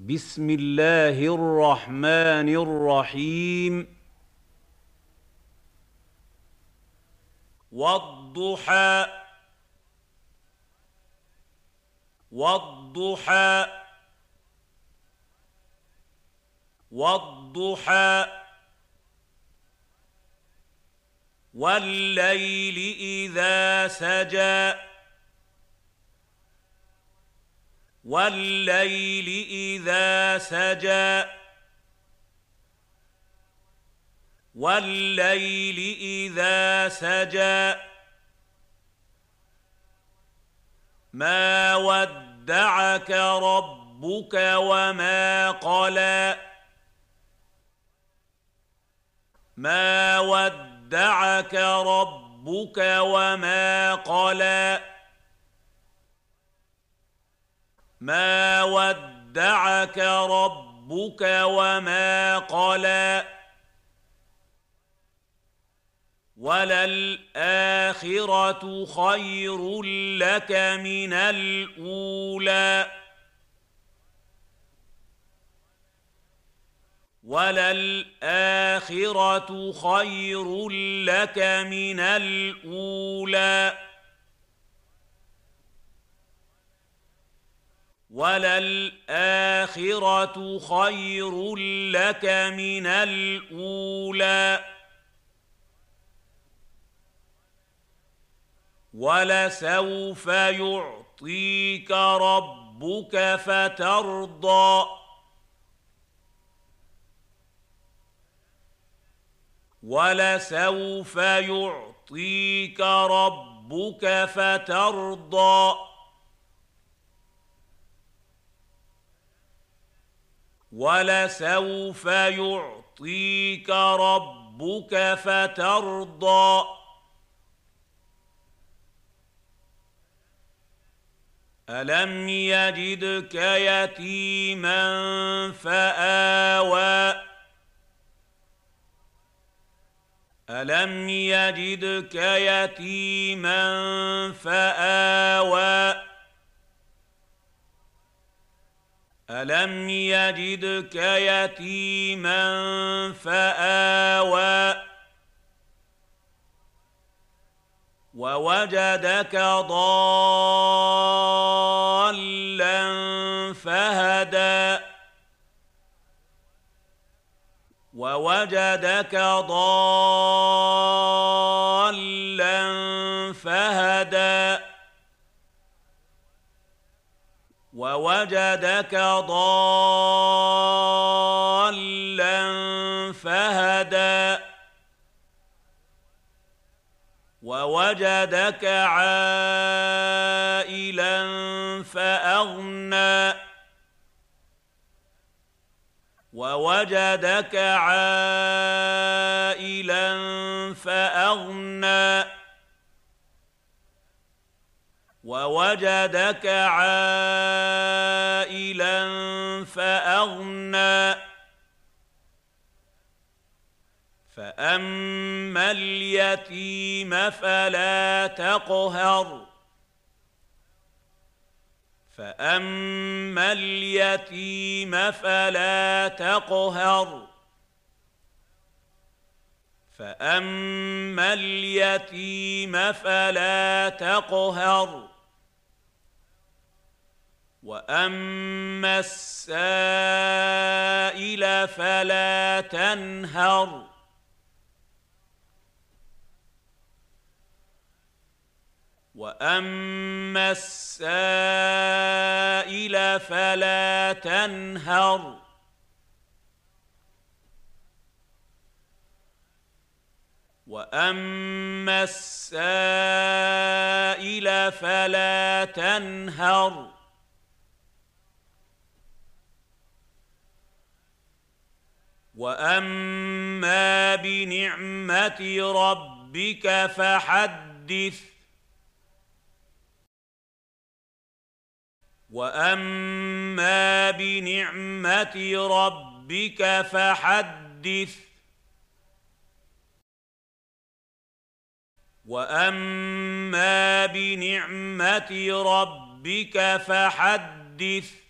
بسم الله الرحمن الرحيم. والضحى والضحى والضحى والليل إذا سجى. والليل إذا سجى. والليل إذا سجى. ما ودعك ربك وما قلى. ما ودعك ربك وما قلى. ما ودعك ربك وما قلى. وللآخرة خير لك من الأولى. وللآخرة خير لك من الأولى. وللآخرة خير لك من الأولى. ولسوف يعطيك ربك فترضى. ولسوف يعطيك ربك فترضى. ولسوف يعطيك ربك فترضى. ألم يجدك يتيما فآوى. ألم يجدك يتيما فآوى. الم يجدك يتيما فاوى ووجدك ضالا فهدى ووجدك ضالا ووجدك ضالا فهدى. ووجدك عائلا فأغنى. ووجدك عائلا ووجدك عائلا فأغنى. فأما اليتيم فلا تقهر. فأما اليتيم فلا تقهر. فأما اليتيم فلا تقهر. واما السائل فلا تنهر واما السائل فلا تنهر واما السائل فلا تنهر واما بنعمه ربك فحدث واما بنعمه ربك فحدث واما بنعمه ربك فحدث